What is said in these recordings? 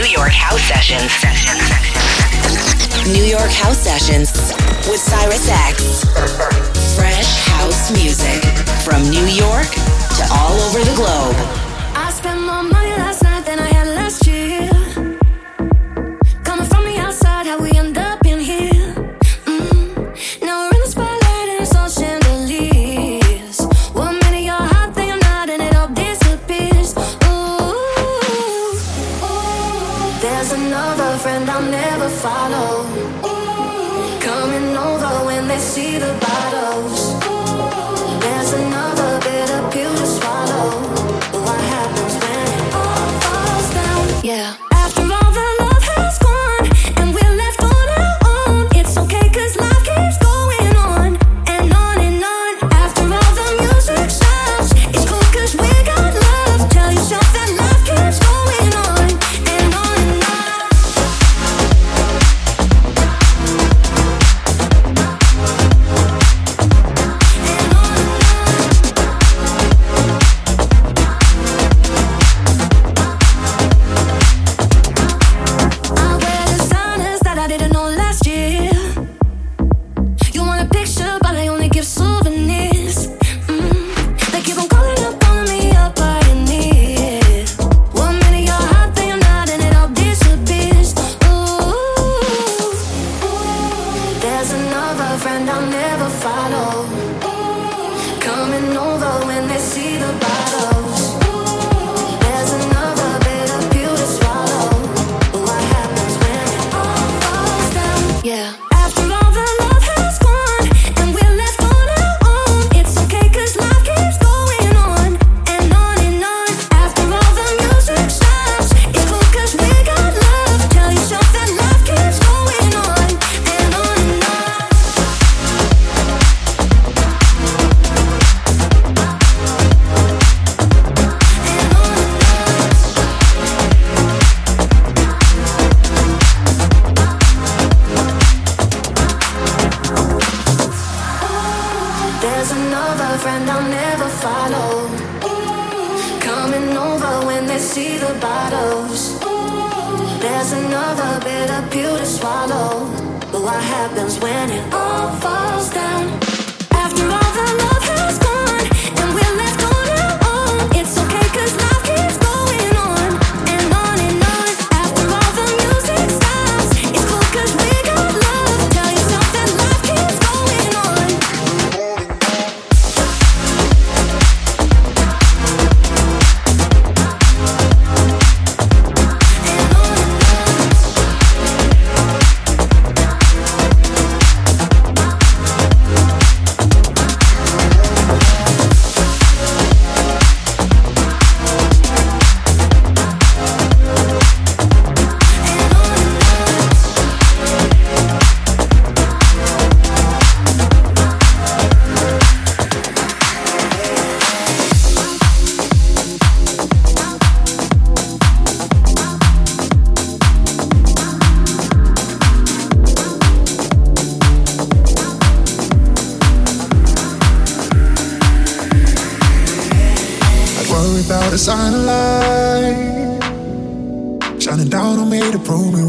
New York House Sessions. New York House Sessions with Cyrus X. Fresh house music from New York to all over the globe.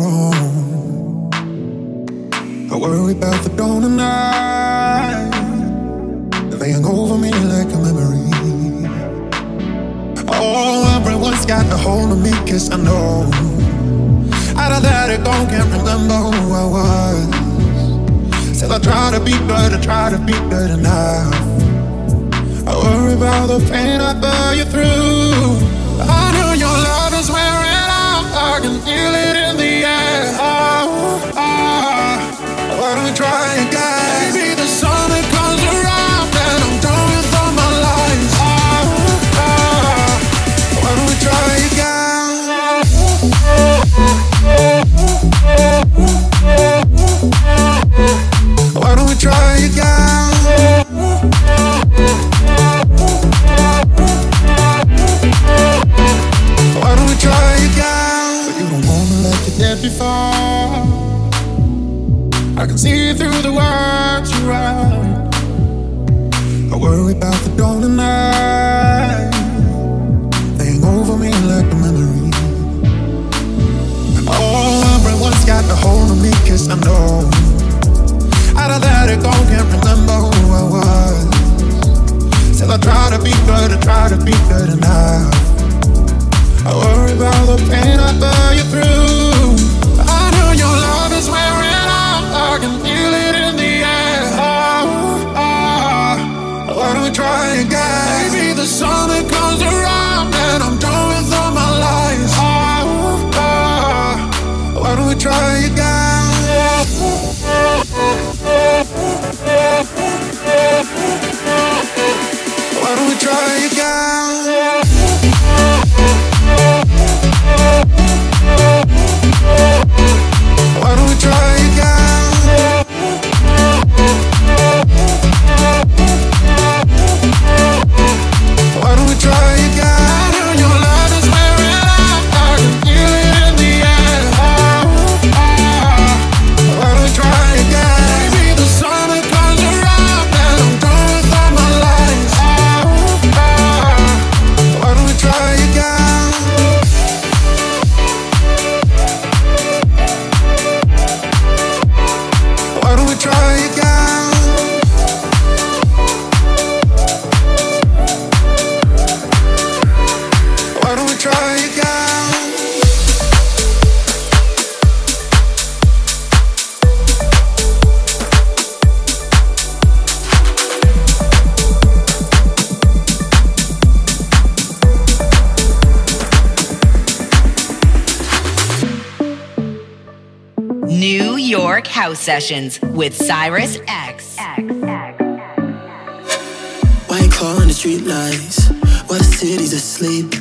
own. I worry about the dawn and night. They hang over me like a memory. Oh, everyone's got a hold of me, cause I know. Out of that, I don't can't remember who I was. Said I try to be good, I try to be good enough. I worry about the pain I put you through. I know your love is wearing out, I can feel it in the try again. Maybe the comes around and I'm done with all my lies. Try again. Why don't we try again? before. I can see through the words you write. I worry about the dawn and night. They hang over me like a memory. And all everyone's got a hold on me, cause I know. Out of that, it gone can't remember who I was. Still, I try to be good, I try to be good enough. I worry about the pain I put you through. trying, guys. Maybe the summer comes around. sessions with Cyrus X. Why you calling the street lights? Why the city's asleep?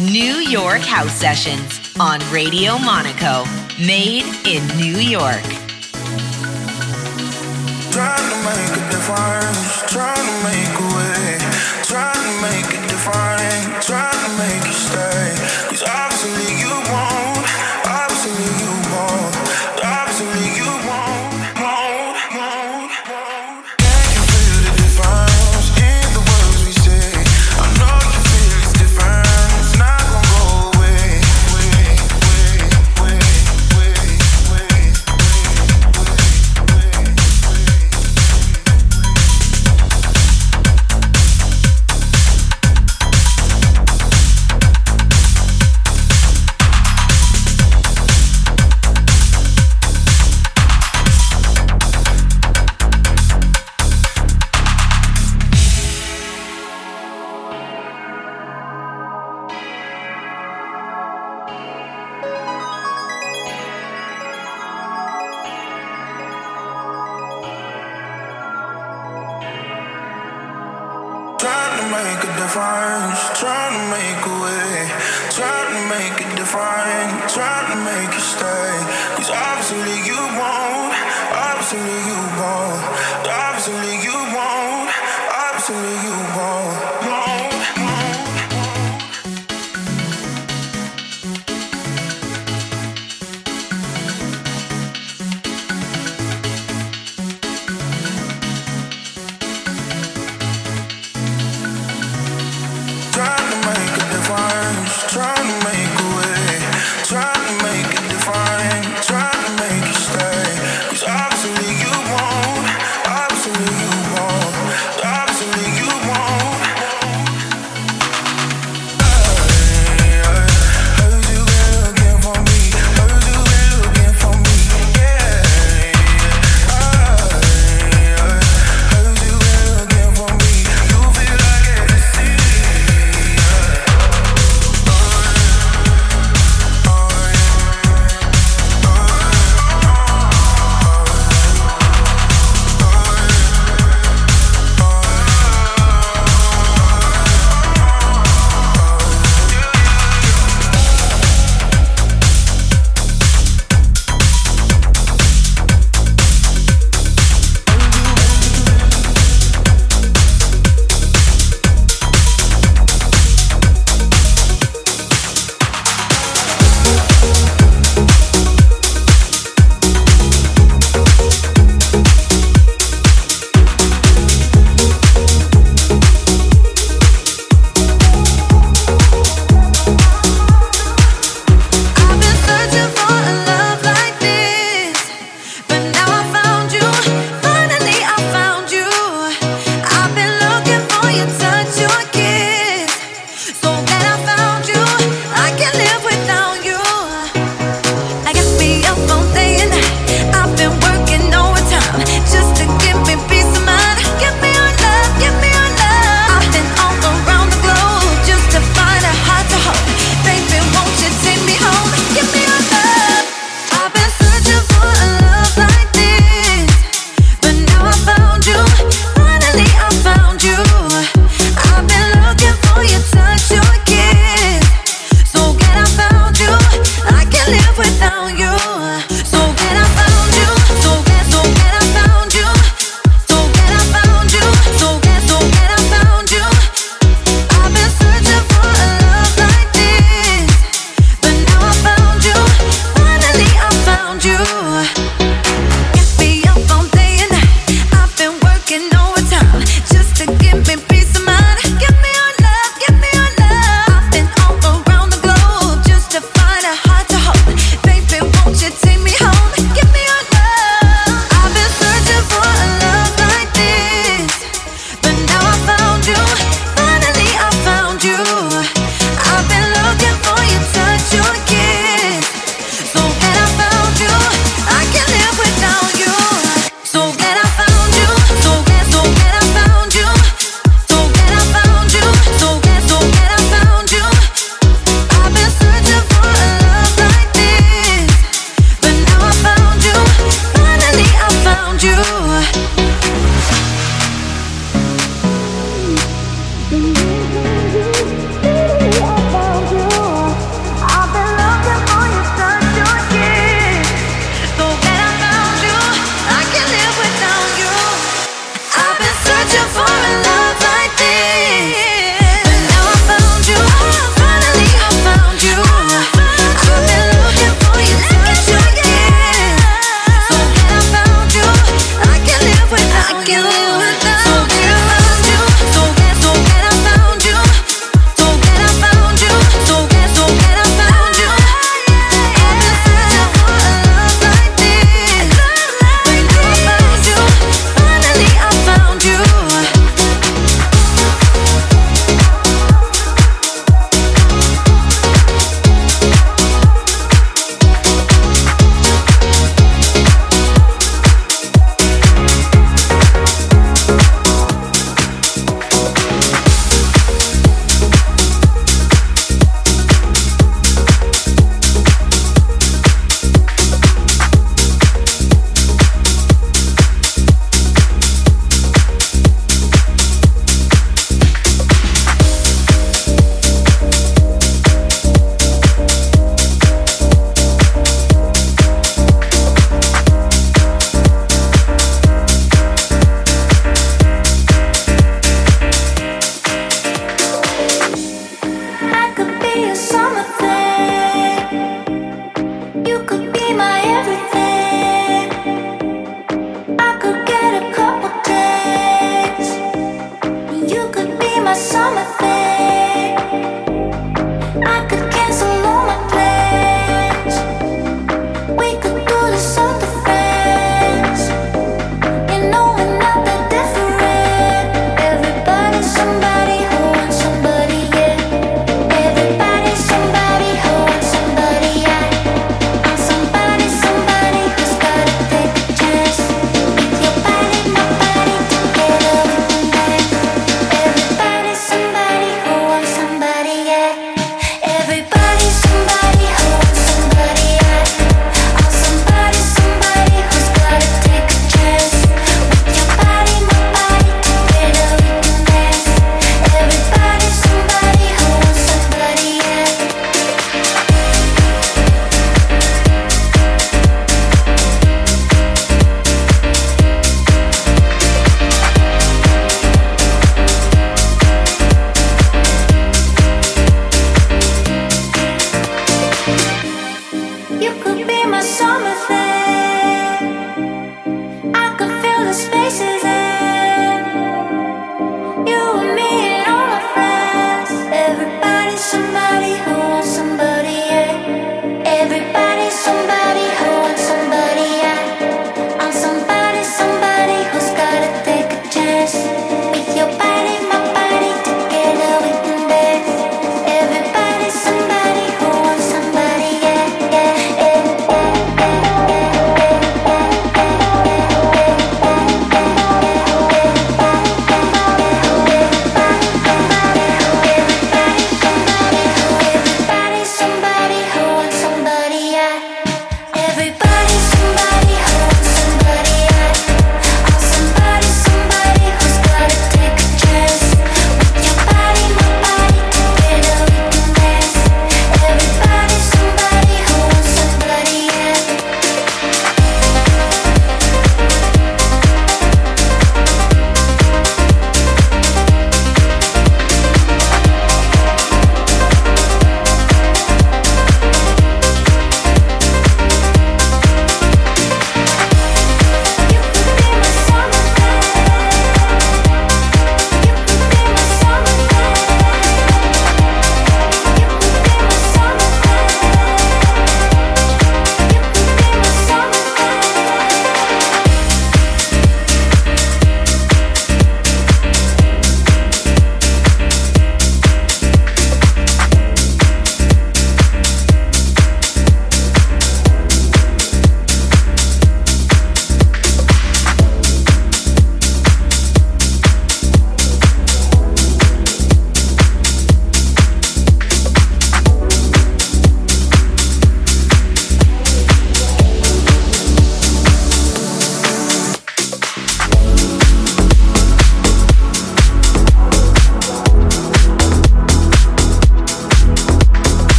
New York House Sessions on Radio Monaco. Made in New York. Trying to make a difference, trying to make a way, trying to make a difference.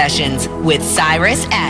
Sessions with Cyrus X.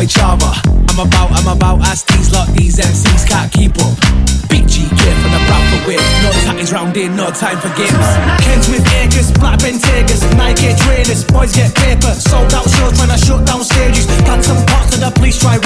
boy Chava. I'm about, I'm about, ask these lot, these MCs can't keep up. Big G gear from the proper whip. No tatties round here, no time for games. Kens with acres, Black Bentagers, Nike trainers. Boys get paper, sold out shows, trying to shut down stages. Plant some pots to the police, try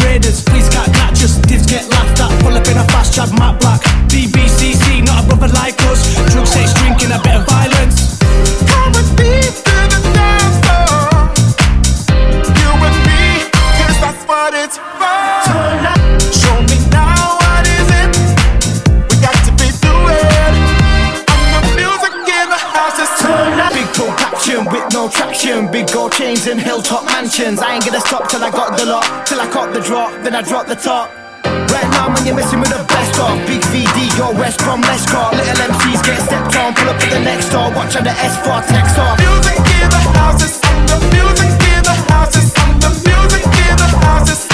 big gold chains and hilltop mansions. I ain't gonna stop till I got the lot, till I caught the drop, then I drop the top. Right now, man, you're messing with the best of. Big VD, your West Brom, let's Little MCs get stepped on, pull up at the next door. Watch out the S4 text off. Music in the houses, the music in the houses, the music in the houses.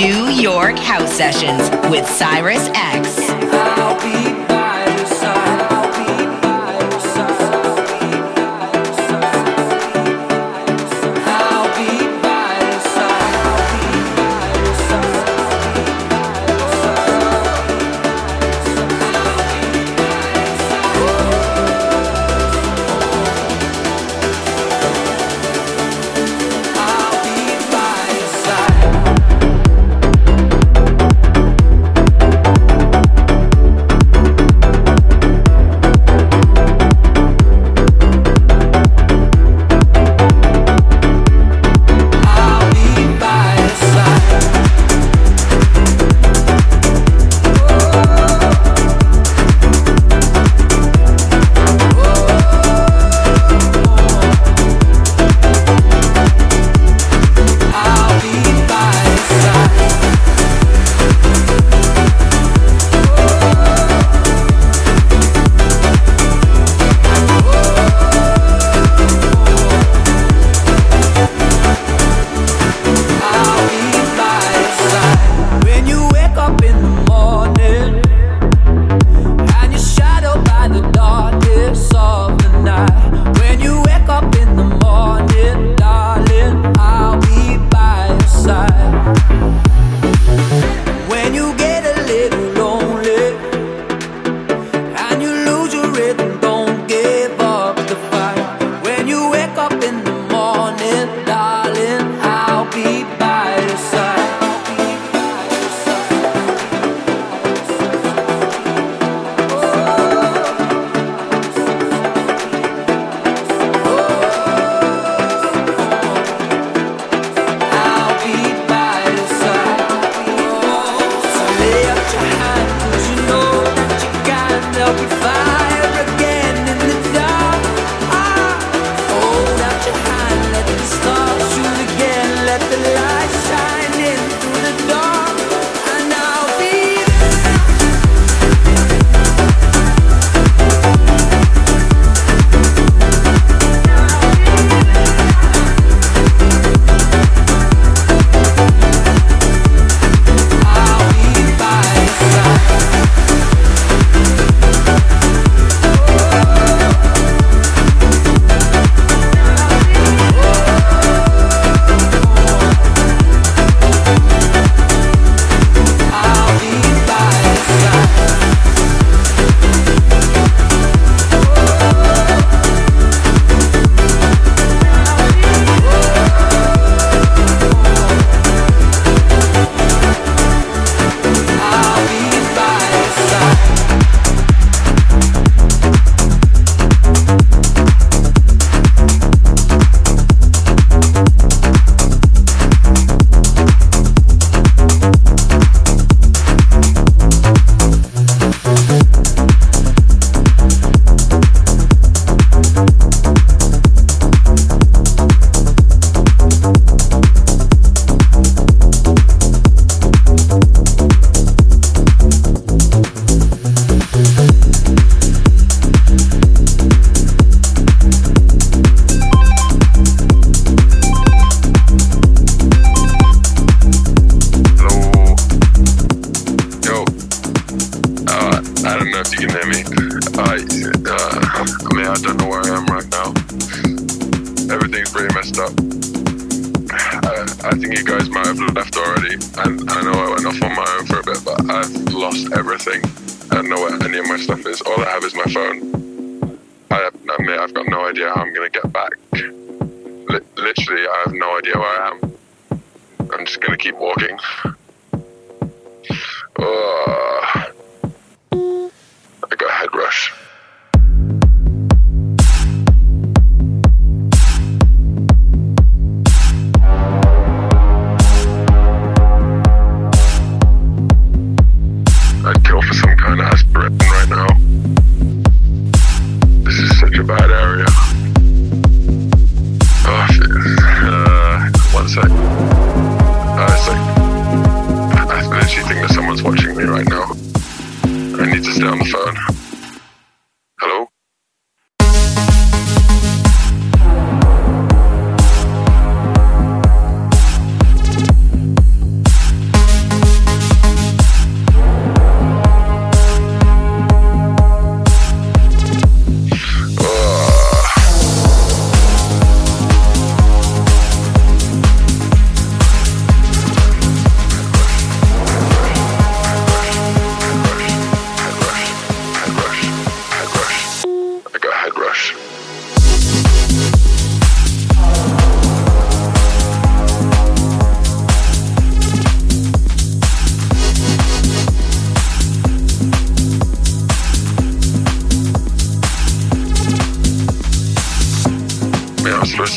New York House Sessions with Cyrus X.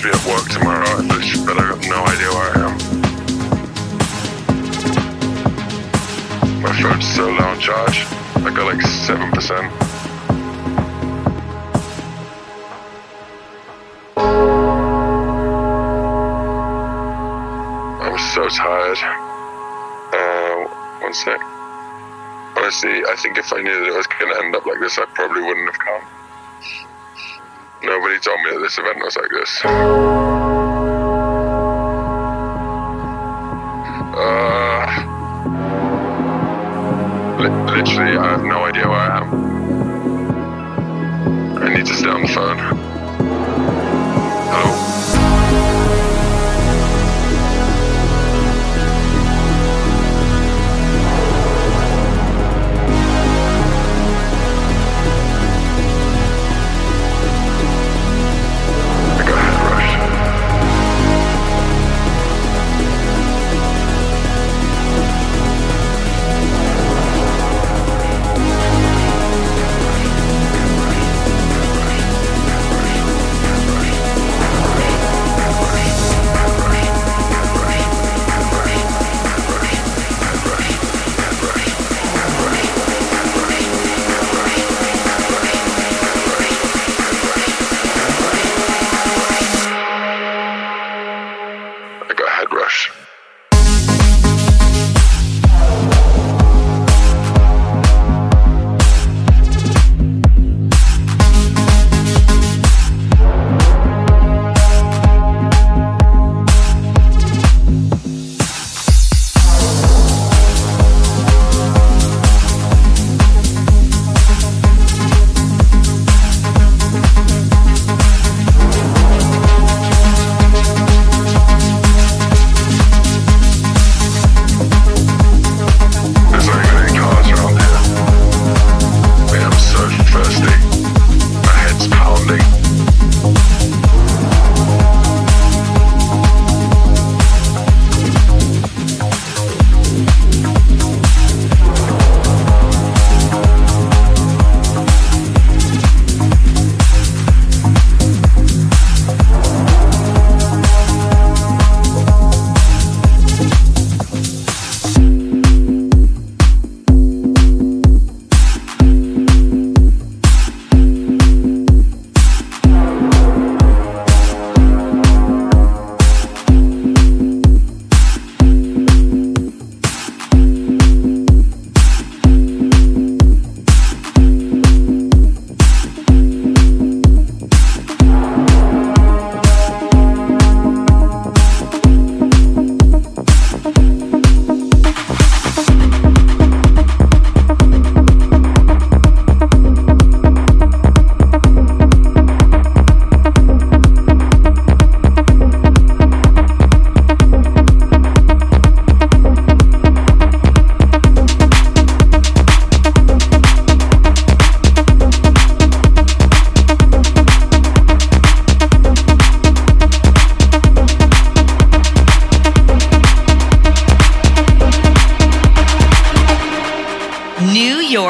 to be at work tomorrow, but I got no idea where I am. My phone's so low on charge. I got like 7%. I'm so tired. Uh, one sec. Honestly, I think if I knew that it was going to end up like this, I probably wouldn't have come. Nobody told me that this event was like this. Uh, li- literally, I have no idea where I am. I need to stay on the phone.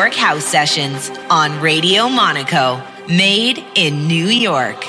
York House Sessions on Radio Monaco. Made in New York.